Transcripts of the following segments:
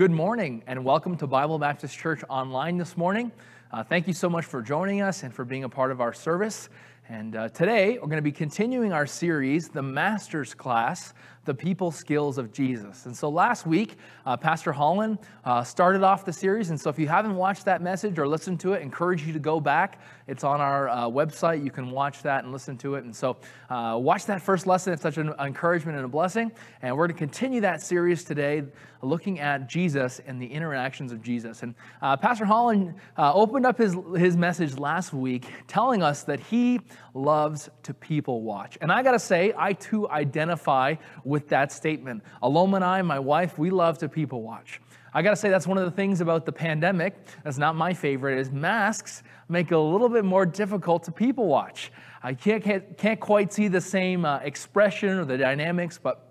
Good morning and welcome to Bible Baptist Church online this morning. Uh, thank you so much for joining us and for being a part of our service. And uh, today we're going to be continuing our series, The Master's Class the people skills of Jesus. And so last week, uh, Pastor Holland uh, started off the series. And so if you haven't watched that message or listened to it, encourage you to go back. It's on our uh, website. You can watch that and listen to it. And so uh, watch that first lesson. It's such an encouragement and a blessing. And we're going to continue that series today, looking at Jesus and the interactions of Jesus. And uh, Pastor Holland uh, opened up his, his message last week telling us that he loves to people watch. And I got to say, I too identify with that statement. Aloma and I, my wife, we love to people watch. I got to say, that's one of the things about the pandemic that's not my favorite is masks make it a little bit more difficult to people watch. I can't, can't, can't quite see the same uh, expression or the dynamics, but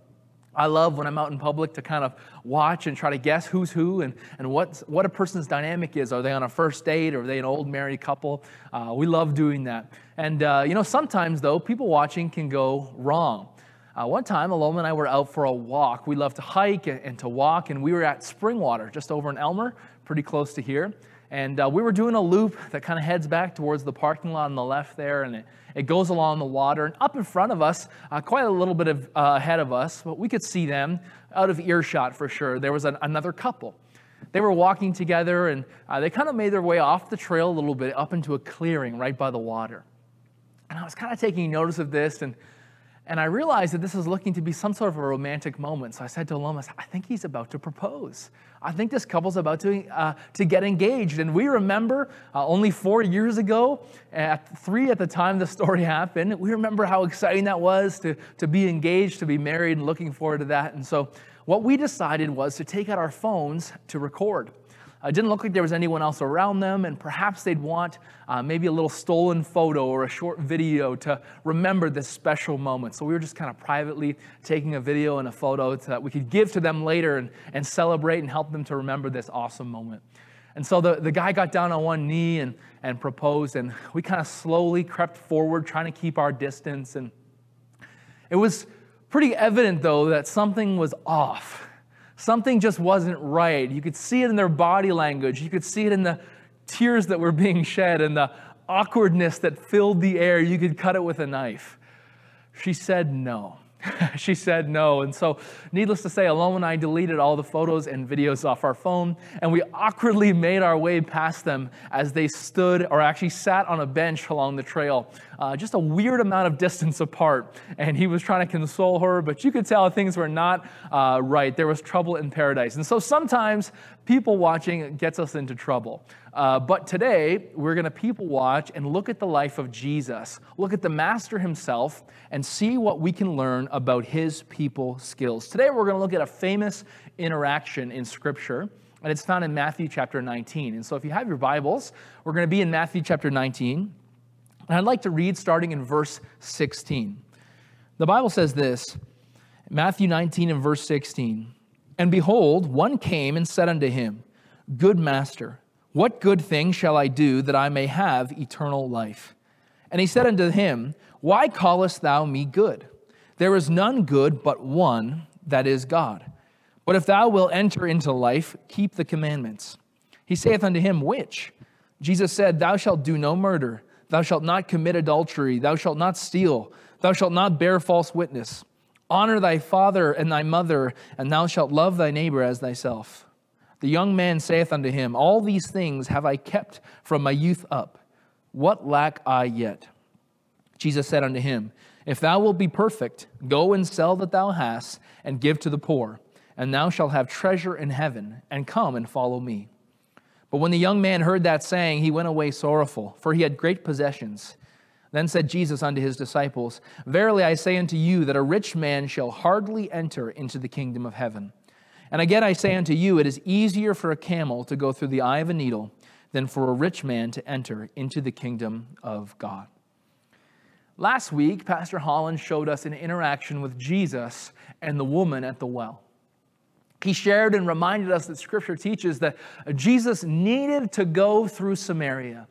I love when I'm out in public to kind of watch and try to guess who's who and, and what, what a person's dynamic is. Are they on a first date or are they an old married couple? Uh, we love doing that. And, uh, you know, sometimes, though, people watching can go wrong. Uh, one time, Aloma and I were out for a walk. We love to hike and, and, to walk, and we were at Springwater, just over in Aylmer, pretty close to here. And uh, we were doing a loop that kind of heads back towards the parking lot on the left there, and it, it goes along the water. And up in front of us, uh, quite a little bit of, uh, ahead of us, but we could see them out of earshot for sure. There was an, another couple. They were walking together, and uh, they kind of made their way off the trail a little bit up into a clearing right by the water. And I was kind of taking notice of this, and and I realized that this was looking to be some sort of a romantic moment. So I said to Lomas, I think he's about to propose. I think this couple's about to, uh, to get engaged. And we remember uh, only four years ago, at three at the time the story happened, we remember how exciting that was to, to be engaged, to be married, and looking forward to that. And so what we decided was to take out our phones to record. It didn't look like there was anyone else around them, and perhaps they'd want uh, maybe a little stolen photo or a short video to remember this special moment. So we were just kind of privately taking a video and a photo so that we could give to them later and, and celebrate and help them to remember this awesome moment. And so the, the guy got down on one knee and, and proposed, and we kind of slowly crept forward, trying to keep our distance. And it was pretty evident, though, that something was off Something just wasn't right. You could see it in their body language. You could see it in the tears that were being shed and the awkwardness that filled the air. You could cut it with a knife. She said no. she said no. And so, needless to say, Aloma and I deleted all the photos and videos off our phone, and we awkwardly made our way past them as they stood or actually sat on a bench along the trail, uh, just a weird amount of distance apart. And he was trying to console her, but you could tell things were not uh, right. There was trouble in paradise. And so, sometimes people watching gets us into trouble. Uh, but today, we're going to people watch and look at the life of Jesus, look at the Master himself, and see what we can learn about his people skills. Today, we're going to look at a famous interaction in Scripture, and it's found in Matthew chapter 19. And so, if you have your Bibles, we're going to be in Matthew chapter 19. And I'd like to read starting in verse 16. The Bible says this Matthew 19 and verse 16. And behold, one came and said unto him, Good master, what good thing shall I do that I may have eternal life? And he said unto him, Why callest thou me good? There is none good but one, that is God. But if thou wilt enter into life, keep the commandments. He saith unto him, Which? Jesus said, Thou shalt do no murder, thou shalt not commit adultery, thou shalt not steal, thou shalt not bear false witness. Honor thy father and thy mother, and thou shalt love thy neighbor as thyself. The young man saith unto him, All these things have I kept from my youth up. What lack I yet? Jesus said unto him, If thou wilt be perfect, go and sell that thou hast, and give to the poor, and thou shalt have treasure in heaven, and come and follow me. But when the young man heard that saying, he went away sorrowful, for he had great possessions. Then said Jesus unto his disciples, Verily I say unto you that a rich man shall hardly enter into the kingdom of heaven. And again I say unto you, it is easier for a camel to go through the eye of a needle than for a rich man to enter into the kingdom of God. Last week, Pastor Holland showed us an interaction with Jesus and the woman at the well. He shared and reminded us that Scripture teaches that Jesus needed to go through Samaria.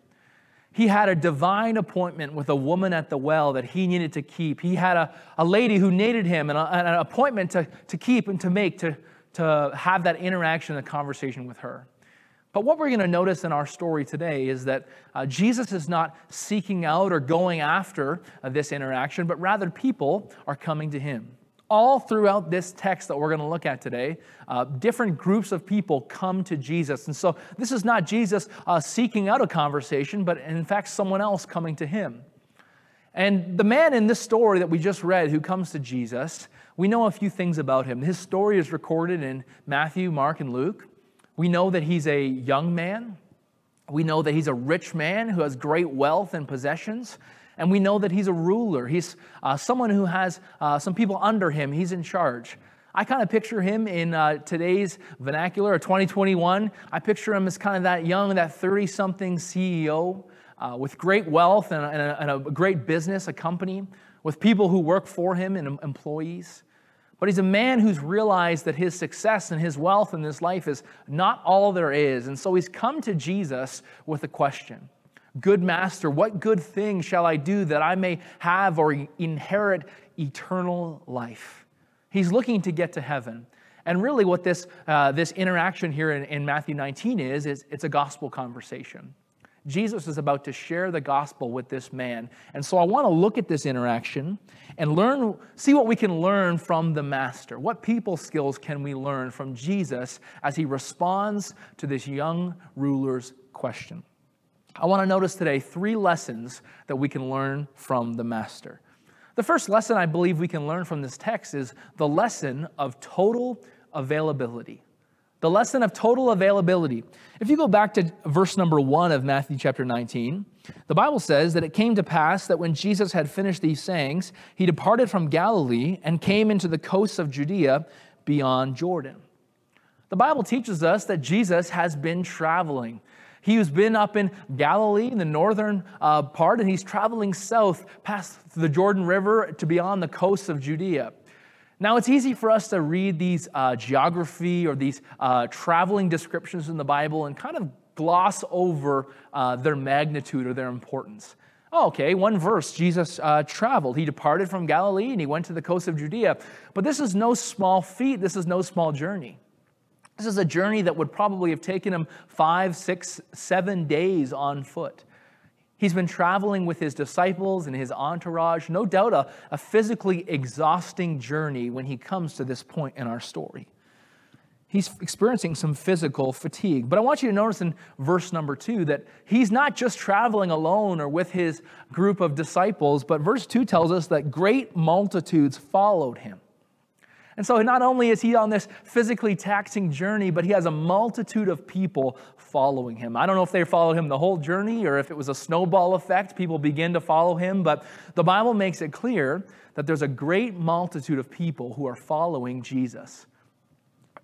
He had a divine appointment with a woman at the well that he needed to keep. He had a, a lady who needed him and a, an appointment to, to keep and to make, to, to have that interaction, the conversation with her. But what we're going to notice in our story today is that uh, Jesus is not seeking out or going after uh, this interaction, but rather people are coming to him. All throughout this text that we're going to look at today, uh, different groups of people come to Jesus. And so this is not Jesus uh, seeking out a conversation, but in fact, someone else coming to him. And the man in this story that we just read who comes to Jesus, we know a few things about him. His story is recorded in Matthew, Mark, and Luke. We know that he's a young man. We know that he's a rich man who has great wealth and possessions. And we know that he's a ruler. He's uh, someone who has uh, some people under him. He's in charge. I kind of picture him in uh, today's vernacular, or 2021. I picture him as kind of that young, that 30 something CEO uh, with great wealth and a, and, a, and a great business, a company, with people who work for him and employees. But he's a man who's realized that his success and his wealth in this life is not all there is. And so he's come to Jesus with a question Good master, what good thing shall I do that I may have or inherit eternal life? He's looking to get to heaven. And really, what this, uh, this interaction here in, in Matthew 19 is, is it's a gospel conversation. Jesus is about to share the gospel with this man. And so I want to look at this interaction and learn, see what we can learn from the master. What people skills can we learn from Jesus as he responds to this young ruler's question? I want to notice today three lessons that we can learn from the master. The first lesson I believe we can learn from this text is the lesson of total availability. The lesson of total availability. If you go back to verse number one of Matthew chapter 19, the Bible says that it came to pass that when Jesus had finished these sayings, he departed from Galilee and came into the coasts of Judea beyond Jordan. The Bible teaches us that Jesus has been traveling. He's been up in Galilee, in the northern uh, part, and he's traveling south past the Jordan River to beyond the coasts of Judea. Now, it's easy for us to read these uh, geography or these uh, traveling descriptions in the Bible and kind of gloss over uh, their magnitude or their importance. Oh, okay, one verse Jesus uh, traveled. He departed from Galilee and he went to the coast of Judea. But this is no small feat, this is no small journey. This is a journey that would probably have taken him five, six, seven days on foot. He's been traveling with his disciples and his entourage, no doubt a, a physically exhausting journey when he comes to this point in our story. He's experiencing some physical fatigue. But I want you to notice in verse number two that he's not just traveling alone or with his group of disciples, but verse two tells us that great multitudes followed him. And so not only is he on this physically taxing journey, but he has a multitude of people following him. I don't know if they followed him the whole journey or if it was a snowball effect. People begin to follow him, but the Bible makes it clear that there's a great multitude of people who are following Jesus.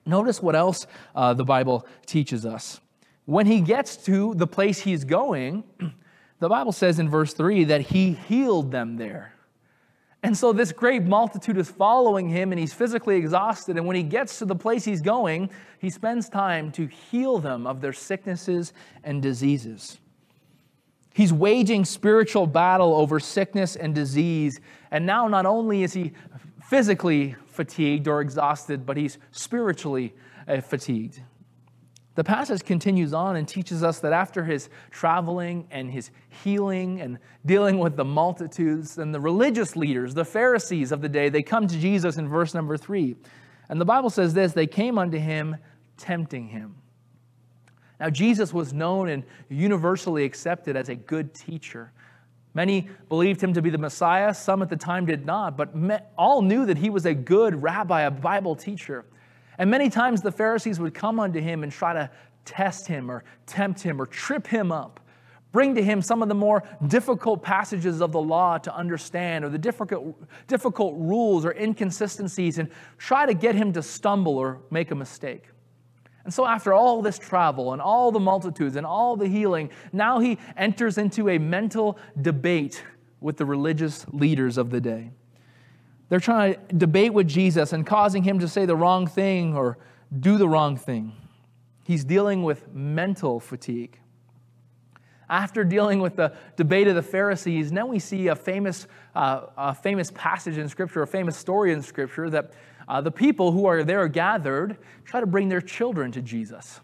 Notice what else uh, the Bible teaches us. When he gets to the place he's going, the Bible says in verse 3 that he healed them there. And so this great multitude is following him, and he's physically exhausted. And when he gets to the place he's going, he spends time to heal them of their sicknesses and diseases. He's waging spiritual battle over sickness and disease. And now, not only is he physically fatigued or exhausted, but he's spiritually uh, fatigued. The passage continues on and teaches us that after his traveling and his healing and dealing with the multitudes and the religious leaders, the Pharisees of the day, they come to Jesus in verse number three. And the Bible says this they came unto him, tempting him. Now, Jesus was known and universally accepted as a good teacher. Many believed him to be the Messiah, some at the time did not, but all knew that he was a good rabbi, a Bible teacher. And many times the Pharisees would come unto him and try to test him or tempt him or trip him up, bring to him some of the more difficult passages of the law to understand or the difficult, difficult rules or inconsistencies and try to get him to stumble or make a mistake. And so, after all this travel and all the multitudes and all the healing, now he enters into a mental debate with the religious leaders of the day. They're trying to debate with Jesus and causing him to say the wrong thing or do the wrong thing. He's dealing with mental fatigue. After dealing with the debate of the Pharisees, now we see a famous, uh, a famous passage in Scripture, a famous story in Scripture that uh, the people who are there gathered try to bring their children to Jesus.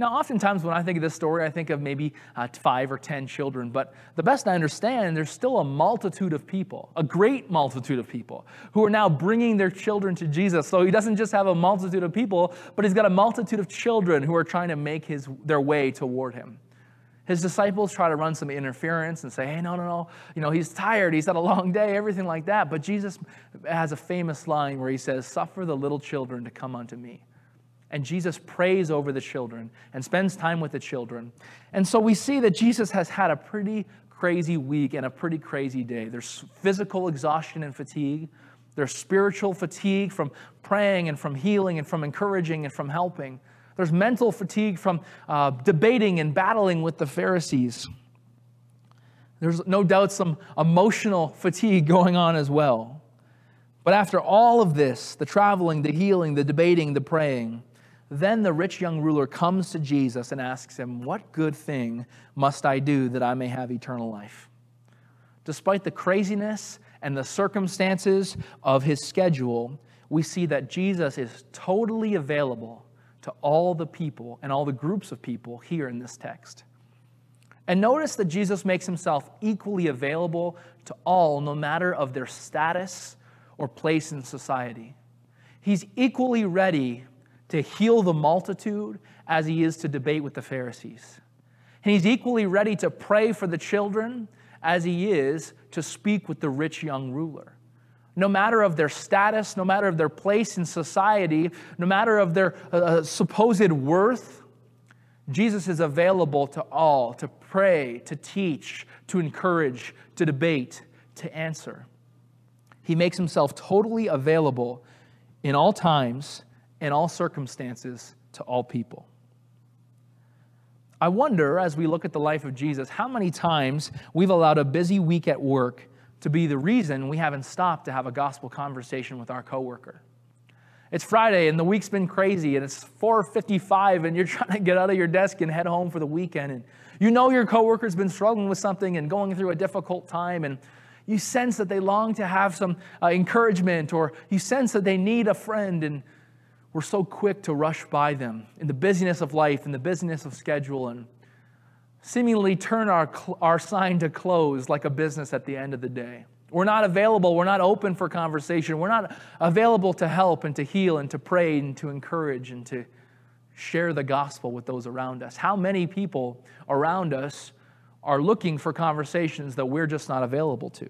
Now, oftentimes when I think of this story, I think of maybe uh, five or ten children, but the best I understand, there's still a multitude of people, a great multitude of people, who are now bringing their children to Jesus. So he doesn't just have a multitude of people, but he's got a multitude of children who are trying to make his, their way toward him. His disciples try to run some interference and say, hey, no, no, no, you know, he's tired, he's had a long day, everything like that. But Jesus has a famous line where he says, Suffer the little children to come unto me. And Jesus prays over the children and spends time with the children. And so we see that Jesus has had a pretty crazy week and a pretty crazy day. There's physical exhaustion and fatigue. There's spiritual fatigue from praying and from healing and from encouraging and from helping. There's mental fatigue from uh, debating and battling with the Pharisees. There's no doubt some emotional fatigue going on as well. But after all of this the traveling, the healing, the debating, the praying then the rich young ruler comes to Jesus and asks him, What good thing must I do that I may have eternal life? Despite the craziness and the circumstances of his schedule, we see that Jesus is totally available to all the people and all the groups of people here in this text. And notice that Jesus makes himself equally available to all, no matter of their status or place in society. He's equally ready to heal the multitude as he is to debate with the Pharisees. And he's equally ready to pray for the children as he is to speak with the rich young ruler. No matter of their status, no matter of their place in society, no matter of their uh, uh supposed worth, Jesus is available to all to pray, to teach, to encourage, to debate, to answer. He makes himself totally available in all times in all circumstances to all people. I wonder, as we look at the life of Jesus, how many times we've allowed a busy week at work to be the reason we haven't stopped to have a gospel conversation with our coworker. It's Friday and the week's been crazy and it's 4:55 and you're trying to get out of your desk and head home for the weekend and you know your coworker's been struggling with something and going through a difficult time and you sense that they long to have some uh, encouragement or you sense that they need a friend and we're so quick to rush by them in the busyness of life, in the busyness of schedule, and seemingly turn our, our sign to close like a business at the end of the day. We're not available. We're not open for conversation. We're not available to help and to heal and to pray and to encourage and to share the gospel with those around us. How many people around us are looking for conversations that we're just not available to?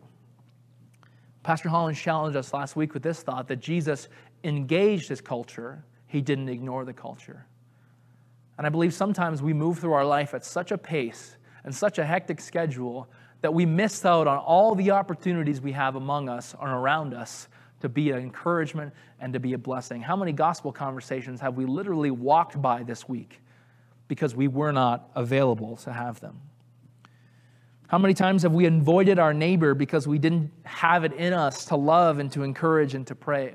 Pastor Holland challenged us last week with this thought that Jesus engaged his culture, he didn't ignore the culture. And I believe sometimes we move through our life at such a pace and such a hectic schedule that we miss out on all the opportunities we have among us and around us to be an encouragement and to be a blessing. How many gospel conversations have we literally walked by this week because we were not available to have them? How many times have we avoided our neighbor because we didn't have it in us to love and to encourage and to pray?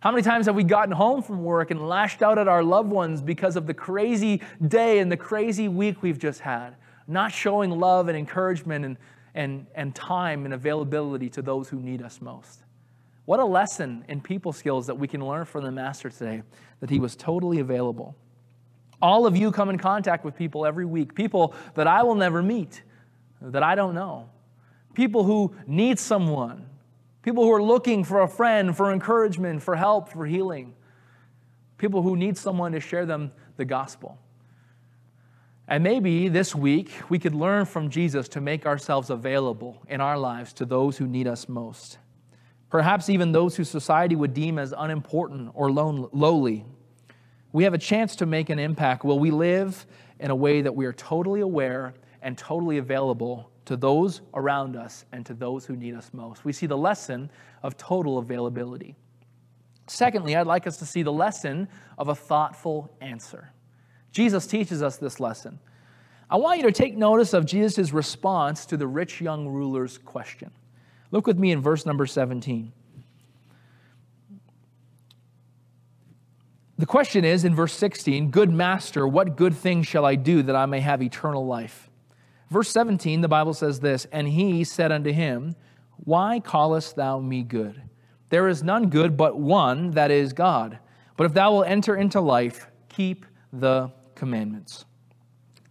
How many times have we gotten home from work and lashed out at our loved ones because of the crazy day and the crazy week we've just had? Not showing love and encouragement and, and, and time and availability to those who need us most. What a lesson in people skills that we can learn from the Master today, that he was totally available. All of you come in contact with people every week, people that I will never meet, that I don't know, people who need someone, People who are looking for a friend, for encouragement, for help, for healing. People who need someone to share them the gospel. And maybe this week we could learn from Jesus to make ourselves available in our lives to those who need us most. Perhaps even those who society would deem as unimportant or lowly. We have a chance to make an impact. Will we live in a way that we are totally aware and totally available to those around us and to those who need us most. We see the lesson of total availability. Secondly, I'd like us to see the lesson of a thoughtful answer. Jesus teaches us this lesson. I want you to take notice of Jesus' response to the rich young ruler's question. Look with me in verse number 17. The question is in verse 16 Good master, what good thing shall I do that I may have eternal life? Verse 17, the Bible says this And he said unto him, Why callest thou me good? There is none good but one, that is God. But if thou wilt enter into life, keep the commandments.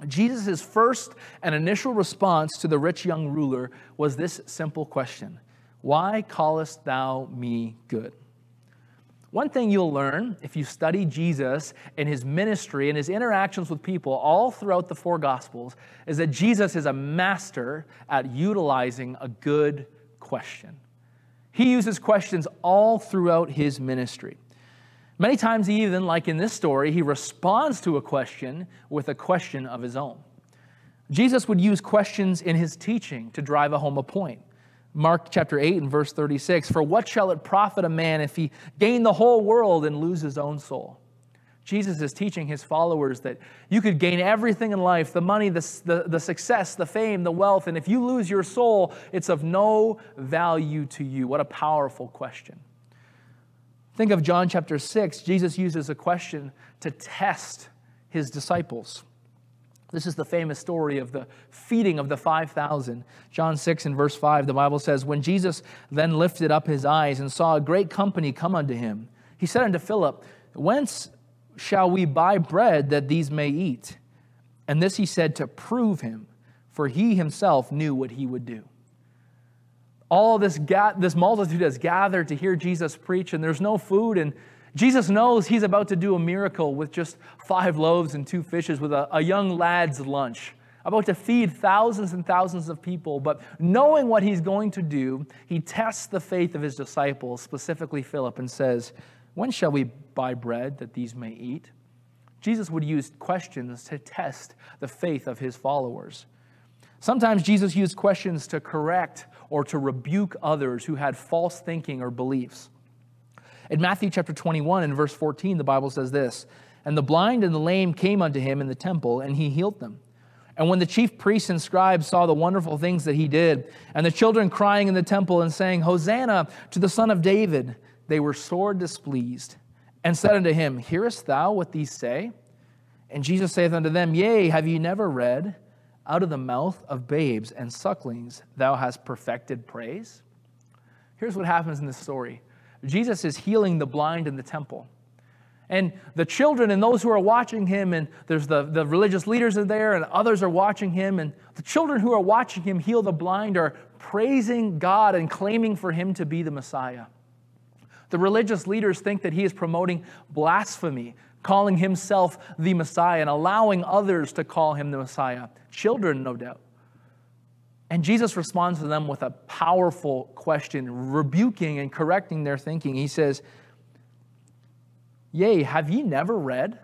Jesus' first and initial response to the rich young ruler was this simple question Why callest thou me good? One thing you'll learn if you study Jesus and his ministry and his interactions with people all throughout the four Gospels is that Jesus is a master at utilizing a good question. He uses questions all throughout his ministry. Many times, even like in this story, he responds to a question with a question of his own. Jesus would use questions in his teaching to drive home a point. Mark chapter 8 and verse 36 For what shall it profit a man if he gain the whole world and lose his own soul? Jesus is teaching his followers that you could gain everything in life the money, the, the, the, success, the fame, the wealth, and if you lose your soul, it's of no value to you. What a powerful question. Think of John chapter 6. Jesus uses a question to test his disciples. This is the famous story of the feeding of the 5,000. John 6 and verse 5, the Bible says, When Jesus then lifted up his eyes and saw a great company come unto him, he said unto Philip, Whence shall we buy bread that these may eat? And this he said to prove him, for he himself knew what he would do all this, ga- this multitude has gathered to hear Jesus preach, and there's no food. And Jesus knows he's about to do a miracle with just five loaves and two fishes with a, a young lad's lunch, about to feed thousands and thousands of people. But knowing what he's going to do, he tests the faith of his disciples, specifically Philip, and says, When shall we buy bread that these may eat? Jesus would use questions to test the faith of his followers. Sometimes Jesus used questions to correct or to rebuke others who had false thinking or beliefs. In Matthew chapter 21 and verse 14, the Bible says this And the blind and the lame came unto him in the temple, and he healed them. And when the chief priests and scribes saw the wonderful things that he did, and the children crying in the temple and saying, Hosanna to the Son of David, they were sore displeased, and said unto him, Hearest thou what these say? And Jesus saith unto them, Yea, have ye never read? out of the mouth of babes and sucklings thou hast perfected praise? Here's what happens in this story Jesus is healing the blind in the temple. And the children and those who are watching him, and there's the, the religious leaders are there, and others are watching him. And the children who are watching him heal the blind are praising God and claiming for him to be the Messiah. The religious leaders think that he is promoting blasphemy, calling himself the Messiah and allowing others to call him the Messiah. Children, no doubt. And Jesus responds to them with a powerful question, rebuking and correcting their thinking. He says, Yea, have ye never read,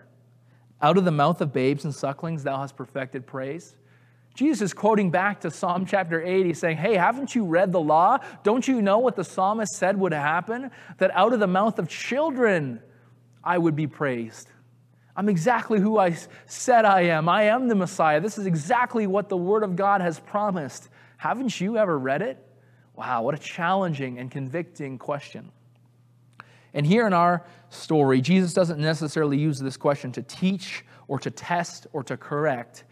Out of the mouth of babes and sucklings thou hast perfected praise? Jesus is quoting back to Psalm chapter 80, saying, Hey, haven't you read the law? Don't you know what the psalmist said would happen? That out of the mouth of children I would be praised. I'm exactly who I said I am. I am the Messiah. This is exactly what the Word of God has promised. Haven't you ever read it? Wow, what a challenging and convicting question. And here in our story, Jesus doesn't necessarily use this question to teach or to test or to correct,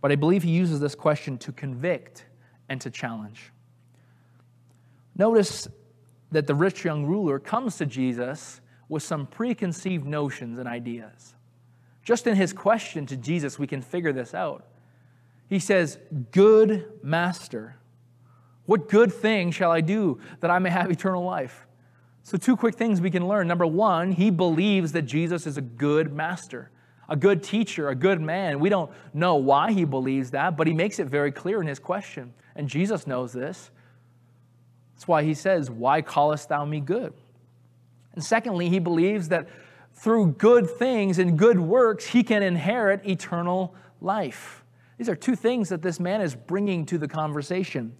but I believe he uses this question to convict and to challenge. Notice that the rich young ruler comes to Jesus with some preconceived notions and ideas. Just in his question to Jesus, we can figure this out. He says, Good master, what good thing shall I do that I may have eternal life? So, two quick things we can learn. Number one, he believes that Jesus is a good master, a good teacher, a good man. We don't know why he believes that, but he makes it very clear in his question. And Jesus knows this. That's why he says, Why callest thou me good? And secondly, he believes that through good things and good works, he can inherit eternal life. These are two things that this man is bringing to the conversation.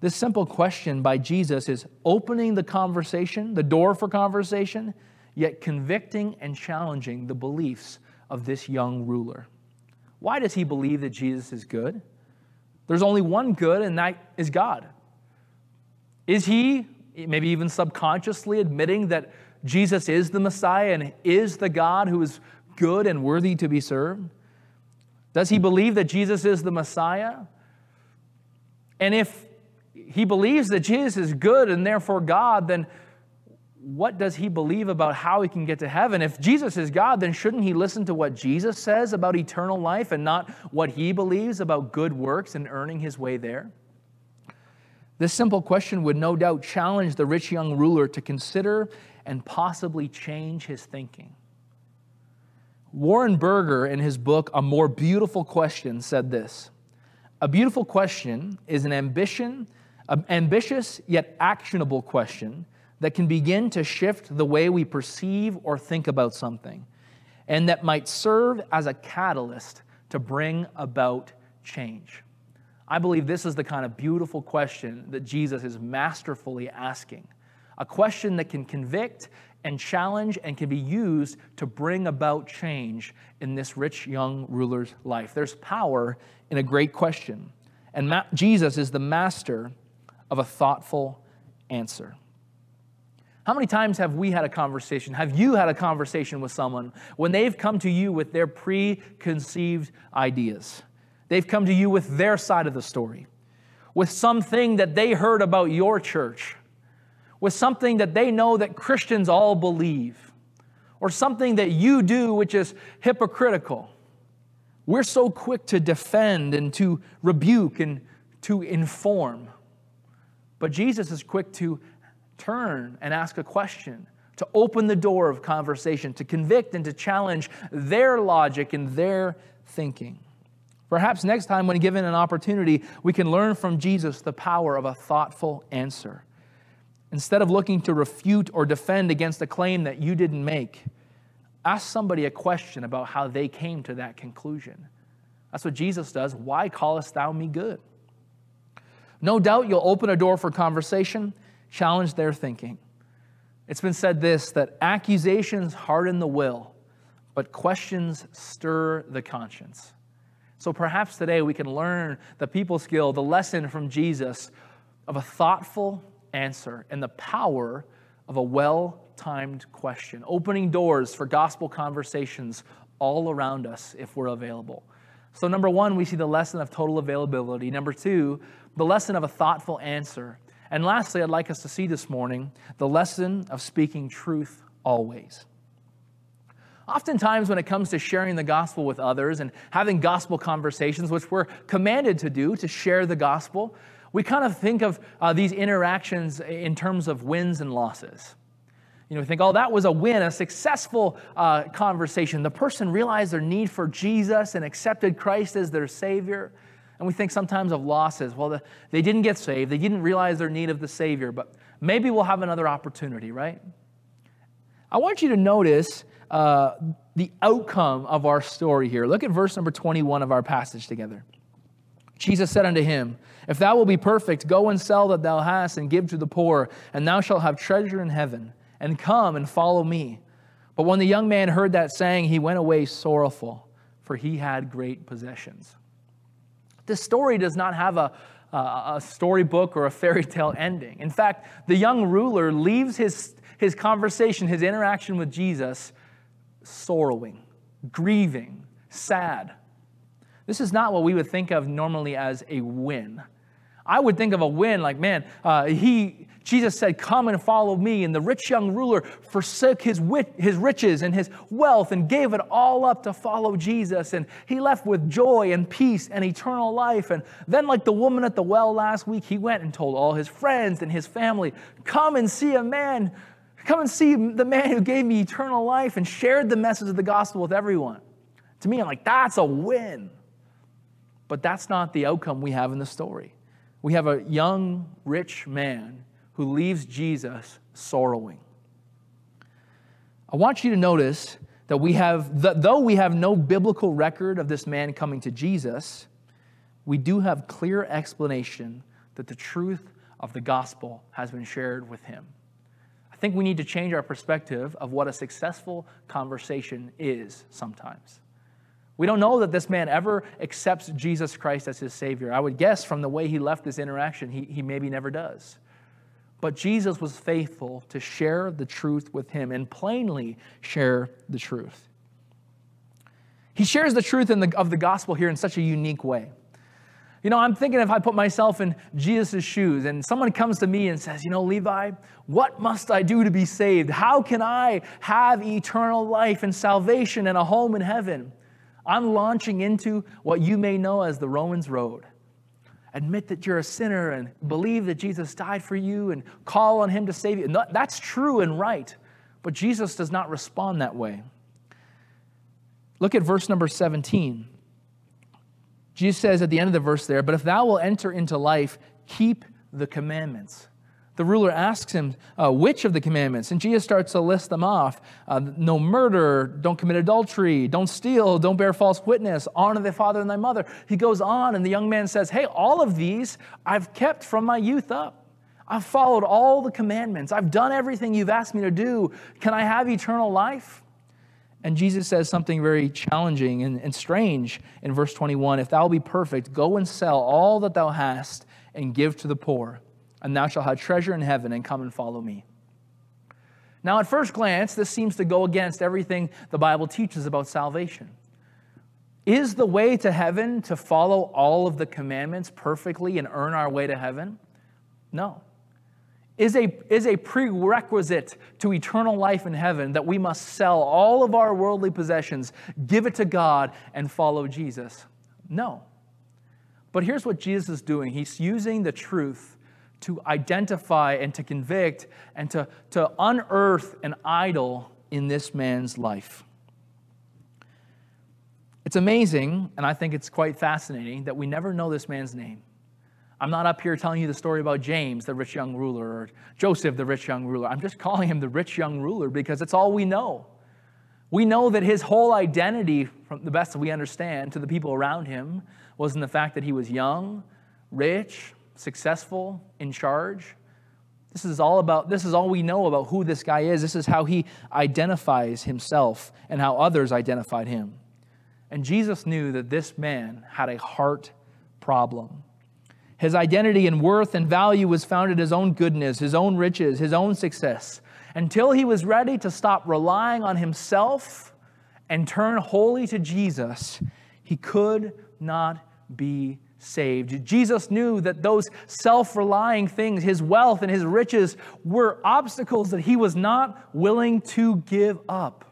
This simple question by Jesus is opening the conversation, the door for conversation, yet convicting and challenging the beliefs of this young ruler. Why does he believe that Jesus is good? There's only one good, and that is God. Is he, maybe even subconsciously, admitting that Jesus is the Messiah and is the God who is good and worthy to be served? Does he believe that Jesus is the Messiah? And if he believes that Jesus is good and therefore God, then what does he believe about how he can get to heaven? If Jesus is God, then shouldn't he listen to what Jesus says about eternal life and not what he believes about good works and earning his way there? This simple question would no doubt challenge the rich young ruler to consider and possibly change his thinking. Warren Berger, in his book, A More Beautiful Question, said this A beautiful question is an ambition, an ambitious yet actionable question that can begin to shift the way we perceive or think about something, and that might serve as a catalyst to bring about change. I believe this is the kind of beautiful question that Jesus is masterfully asking. A question that can convict and challenge and can be used to bring about change in this rich young ruler's life. There's power in a great question. And Ma- Jesus is the master of a thoughtful answer. How many times have we had a conversation? Have you had a conversation with someone when they've come to you with their preconceived ideas? They've come to you with their side of the story, with something that they heard about your church, with something that they know that Christians all believe, or something that you do which is hypocritical. We're so quick to defend and to rebuke and to inform. But Jesus is quick to turn and ask a question, to open the door of conversation, to convict and to challenge their logic and their thinking. Perhaps next time, when given an opportunity, we can learn from Jesus the power of a thoughtful answer. Instead of looking to refute or defend against a claim that you didn't make, ask somebody a question about how they came to that conclusion. That's what Jesus does. Why callest thou me good? No doubt you'll open a door for conversation challenge their thinking. It's been said this that accusations harden the will, but questions stir the conscience. So perhaps today we can learn the people skill, the lesson from Jesus of a thoughtful answer and the power of a well timed question, opening doors for gospel conversations all around us if we're available. So, number one, we see the lesson of total availability. Number two, the lesson of a thoughtful answer. And lastly, I'd like us to see this morning the lesson of speaking truth always. Oftentimes, when it comes to sharing the gospel with others and having gospel conversations, which we're commanded to do, to share the gospel, we kind of think of uh, these interactions in terms of wins and losses. You know, we think, oh, that was a win, a successful uh, conversation. The person realized their need for Jesus and accepted Christ as their Savior. And we think sometimes of losses. Well, the, they didn't get saved, they didn't realize their need of the Savior, but maybe we'll have another opportunity, right? I want you to notice uh, the outcome of our story here. Look at verse number 21 of our passage together. Jesus said unto him, If thou wilt be perfect, go and sell that thou hast and give to the poor, and thou shalt have treasure in heaven, and come and follow me. But when the young man heard that saying, he went away sorrowful, for he had great possessions. This story does not have a, a storybook or a fairy tale ending. In fact, the young ruler leaves his, his conversation, his interaction with Jesus, sorrowing, grieving, sad. This is not what we would think of normally as a win. I would think of a win like, man, uh, he, Jesus said, Come and follow me. And the rich young ruler forsook his, wit, his riches and his wealth and gave it all up to follow Jesus. And he left with joy and peace and eternal life. And then, like the woman at the well last week, he went and told all his friends and his family, Come and see a man. Come and see the man who gave me eternal life and shared the message of the gospel with everyone. To me, I'm like, that's a win. But that's not the outcome we have in the story we have a young, rich man who leaves Jesus sorrowing. I want you to notice that we have, that though we have no biblical record of this man coming to Jesus, we do have clear explanation that the truth of the gospel has been shared with him. I think we need to change our perspective of what a successful conversation is sometimes. We don't know that this man ever accepts Jesus Christ as his Savior. I would guess from the way he left this interaction, he, he maybe never does. But Jesus was faithful to share the truth with him and plainly share the truth. He shares the truth the, of the gospel here in such a unique way. You know, I'm thinking if I put myself in Jesus' shoes and someone comes to me and says, You know, Levi, what must I do to be saved? How can I have eternal life and salvation and a home in heaven? I'm launching into what you may know as the Romans Road. Admit that you're a sinner and believe that Jesus died for you and call on Him to save you. That's true and right, but Jesus does not respond that way. Look at verse number 17. Jesus says at the end of the verse there, But if thou wilt enter into life, keep the commandments. The ruler asks him, uh, Which of the commandments? And Jesus starts to list them off uh, No murder, don't commit adultery, don't steal, don't bear false witness, honor thy father and thy mother. He goes on, and the young man says, Hey, all of these I've kept from my youth up. I've followed all the commandments. I've done everything you've asked me to do. Can I have eternal life? And Jesus says something very challenging and, and strange in verse 21 If thou be perfect, go and sell all that thou hast and give to the poor, and thou shalt have treasure in heaven, and come and follow me. Now, at first glance, this seems to go against everything the Bible teaches about salvation. Is the way to heaven to follow all of the commandments perfectly and earn our way to heaven? No is a, is a prerequisite to eternal life in heaven that we must sell all of our worldly possessions, give it to God, and follow Jesus. No. But here's what Jesus is doing He's using the truth to identify and to convict and to, to unearth an idol in this man's life. It's amazing, and I think it's quite fascinating, that we never know this man's name. I'm not up here telling you the story about James, the rich young ruler, or Joseph, the rich young ruler. I'm just calling him the rich young ruler because it's all we know. We know that his whole identity, from the best that we understand, to the people around him was in the fact that he was young, rich, successful, in charge. This is all about this is all we know about who this guy is. This is how he identifies himself and how others identified him. And Jesus knew that this man had a heart problem. His identity and worth and value was found in his own goodness, his own riches, his own success. Until he was ready to stop relying on himself and turn wholly to Jesus, he could not be saved. Jesus knew that those self relying things, his wealth and his riches, were obstacles that he was not willing to give up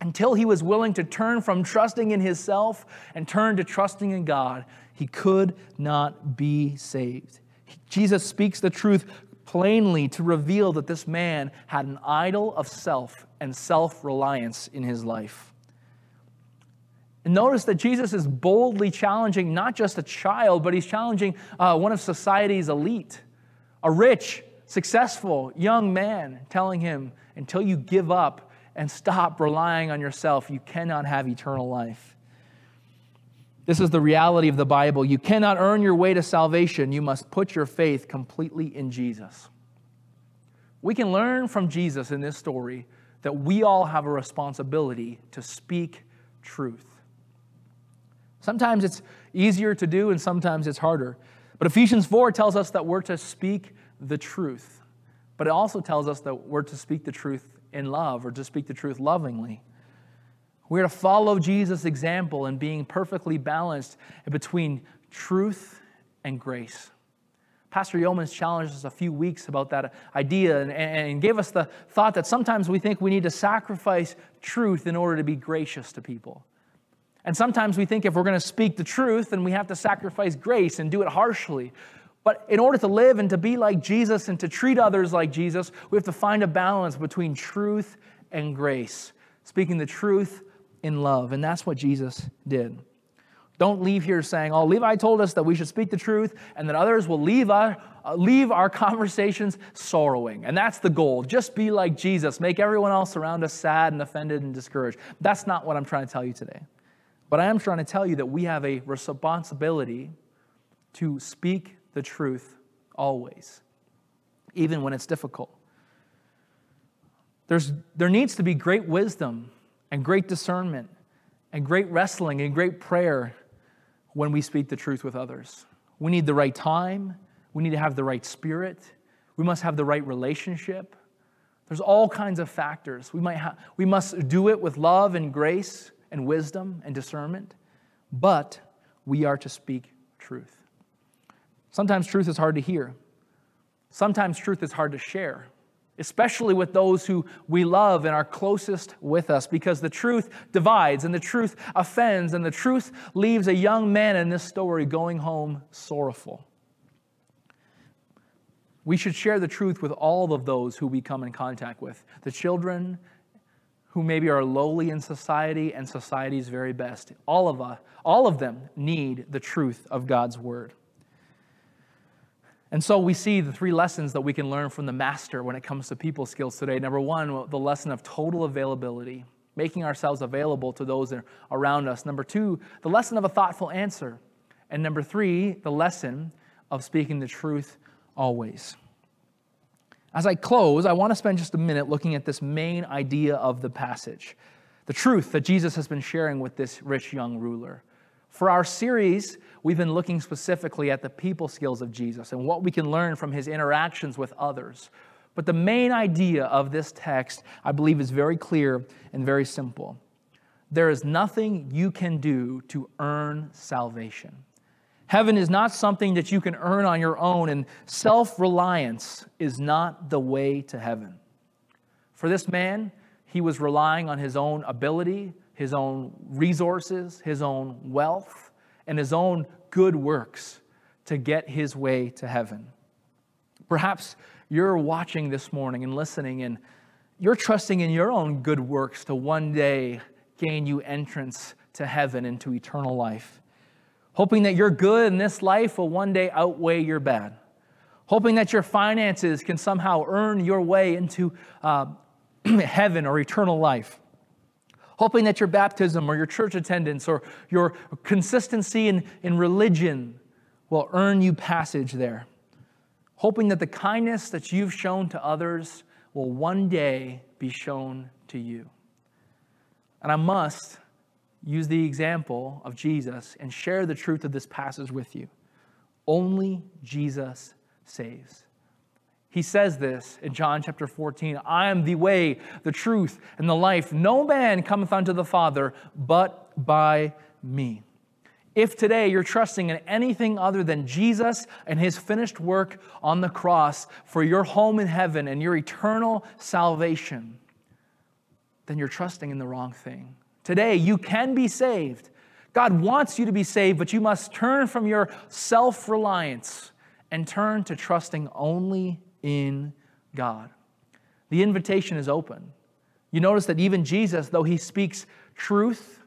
until he was willing to turn from trusting in himself and turn to trusting in God he could not be saved. Jesus speaks the truth plainly to reveal that this man had an idol of self and self reliance in his life. Notice that Jesus is boldly challenging not just a child, but he's challenging uh, one of society's elite, a rich, successful young man, telling him, until you give up and stop relying on yourself, you cannot have eternal life. This is the reality of the Bible. You cannot earn your way to salvation. You must put your faith completely in Jesus. We can learn from Jesus in this story that we all have a responsibility to speak truth. Sometimes it's easier to do and sometimes it's harder. But Ephesians 4 tells us that we're to speak the truth. But it also tells us that we're to speak the truth in love or to speak the truth lovingly. We're to follow Jesus' example in being perfectly balanced between truth and grace. Pastor Yeomans challenged us a few weeks about that idea and, and, gave us the thought that sometimes we think we need to sacrifice truth in order to be gracious to people. And sometimes we think if we're going to speak the truth, then we have to sacrifice grace and do it harshly. But in order to live and to be like Jesus and to treat others like Jesus, we have to find a balance between truth and grace. Speaking the truth in love. And that's what Jesus did. Don't leave here saying, oh, Levi told us that we should speak the truth and that others will leave our, uh, leave our conversations sorrowing. And that's the goal. Just be like Jesus. Make everyone else around us sad and offended and discouraged. That's not what I'm trying to tell you today. But I am trying to tell you that we have a responsibility to speak the truth always, even when it's difficult. There's, there needs to be great wisdom and great discernment and great wrestling and great prayer when we speak the truth with others. We need the right time. We need to have the right spirit. We must have the right relationship. There's all kinds of factors. We, might ha- we must do it with love and grace and wisdom and discernment, but we are to speak truth. Sometimes truth is hard to hear. Sometimes truth is hard to share, especially with those who we love and are closest with us, because the truth divides and the truth offends, and the truth leaves a young man in this story going home sorrowful. We should share the truth with all of those who we come in contact with the children who maybe are lowly in society and society's very best. All of us, all of them need the truth of God's word. And so we see the three lessons that we can learn from the master when it comes to people skills today. Number one, the lesson of total availability, making ourselves available to those around us. Number two, the lesson of a thoughtful answer. And number three, the lesson of speaking the truth always. As I close, I want to spend just a minute looking at this main idea of the passage the truth that Jesus has been sharing with this rich young ruler. For our series, we've been looking specifically at the people skills of Jesus and what we can learn from his interactions with others. But the main idea of this text, I believe, is very clear and very simple. There is nothing you can do to earn salvation. Heaven is not something that you can earn on your own, and self reliance is not the way to heaven. For this man, he was relying on his own ability, his own resources, his own wealth, and his own good works to get his way to heaven. Perhaps you're watching this morning and listening, and you're trusting in your own good works to one day gain you entrance to heaven into eternal life hoping that your good in this life will one day outweigh your bad, hoping that your finances can somehow earn your way into uh, heaven or eternal life, hoping that your baptism or your church attendance or your consistency in, in religion will earn you passage there, hoping that the kindness that you've shown to others will one day be shown to you. And I must use the example of Jesus and share the truth of this passage with you. Only Jesus saves. He says this in John chapter 14 I am the way, the truth, and the life. No man cometh unto the Father but by me. If today you're trusting in anything other than Jesus and his finished work on the cross for your home in heaven and your eternal salvation, then you're trusting in the wrong thing. Today, you can be saved. God wants you to be saved, but you must turn from your self reliance and turn to trusting only in God. The invitation is open. You notice that even Jesus, though he speaks truth,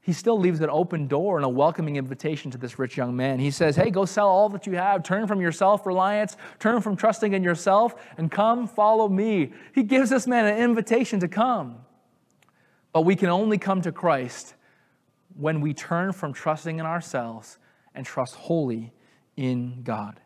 he still leaves an open door and a welcoming invitation to this rich young man. He says, Hey, go sell all that you have, turn from your self reliance, turn from trusting in yourself, and come follow me. He gives this man an invitation to come. But we can only come to Christ when we turn from trusting in ourselves and trust wholly in God.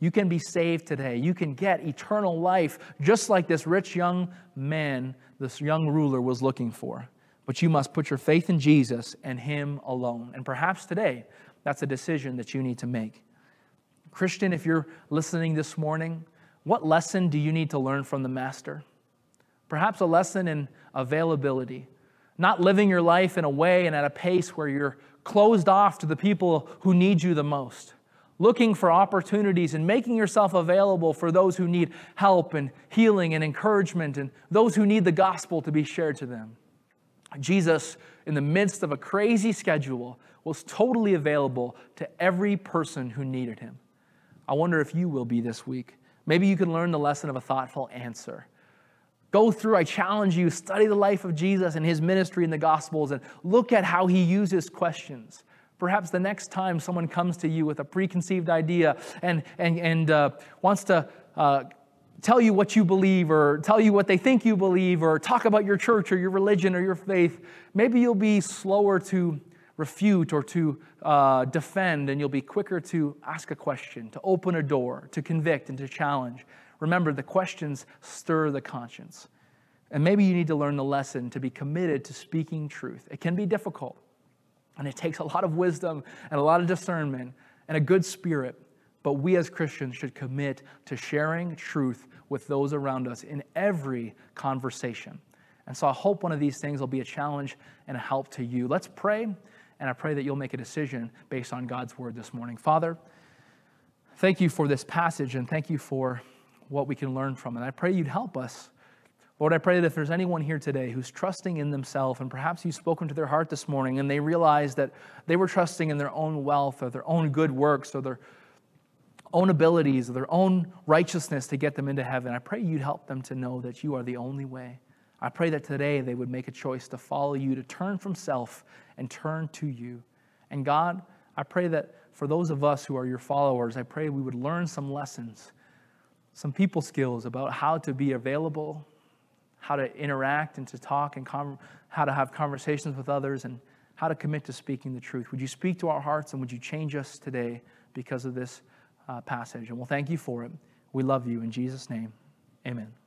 You can be saved today. You can get eternal life just like this rich young man, this young ruler was looking for. But you must put your faith in Jesus and Him alone. And perhaps today, that's a decision that you need to make. Christian, if you're listening this morning, what lesson do you need to learn from the Master? Perhaps a lesson in availability not living your life in a way and at a pace where you're closed off to the people who need you the most. Looking for opportunities and making yourself available for those who need help and healing and encouragement and those who need the gospel to be shared to them. Jesus, in the midst of a crazy schedule, was totally available to every person who needed him. I wonder if you will be this week. Maybe you can learn the lesson of a thoughtful answer. Go through, I challenge you, study the life of Jesus and his ministry in the Gospels and look at how he uses questions. Perhaps the next time someone comes to you with a preconceived idea and, and, and uh, wants to uh, tell you what you believe or tell you what they think you believe or talk about your church or your religion or your faith, maybe you'll be slower to refute or to uh, defend and you'll be quicker to ask a question, to open a door, to convict and to challenge. Remember, the questions stir the conscience. And maybe you need to learn the lesson to be committed to speaking truth. It can be difficult, and it takes a lot of wisdom and a lot of discernment and a good spirit. But we as Christians should commit to sharing truth with those around us in every conversation. And so I hope one of these things will be a challenge and a help to you. Let's pray, and I pray that you'll make a decision based on God's word this morning. Father, thank you for this passage and thank you for what we can learn from it. I pray you'd help us. Lord, I pray that if there's anyone here today who's trusting in themselves, and perhaps you've spoken to their heart this morning and they realize that they were trusting in their own wealth or their own good works or their own abilities or their own righteousness to get them into heaven, I pray you'd help them to know that you are the only way. I pray that today they would make a choice to follow you, to turn from self and turn to you. And God, I pray that for those of us who are your followers, I pray we would learn some lessons, some people skills about how to be available, how to interact and to talk and com- how to have conversations with others and how to commit to speaking the truth. Would you speak to our hearts and would you change us today because of this uh, passage? And we'll thank you for it. We love you in Jesus' name. Amen.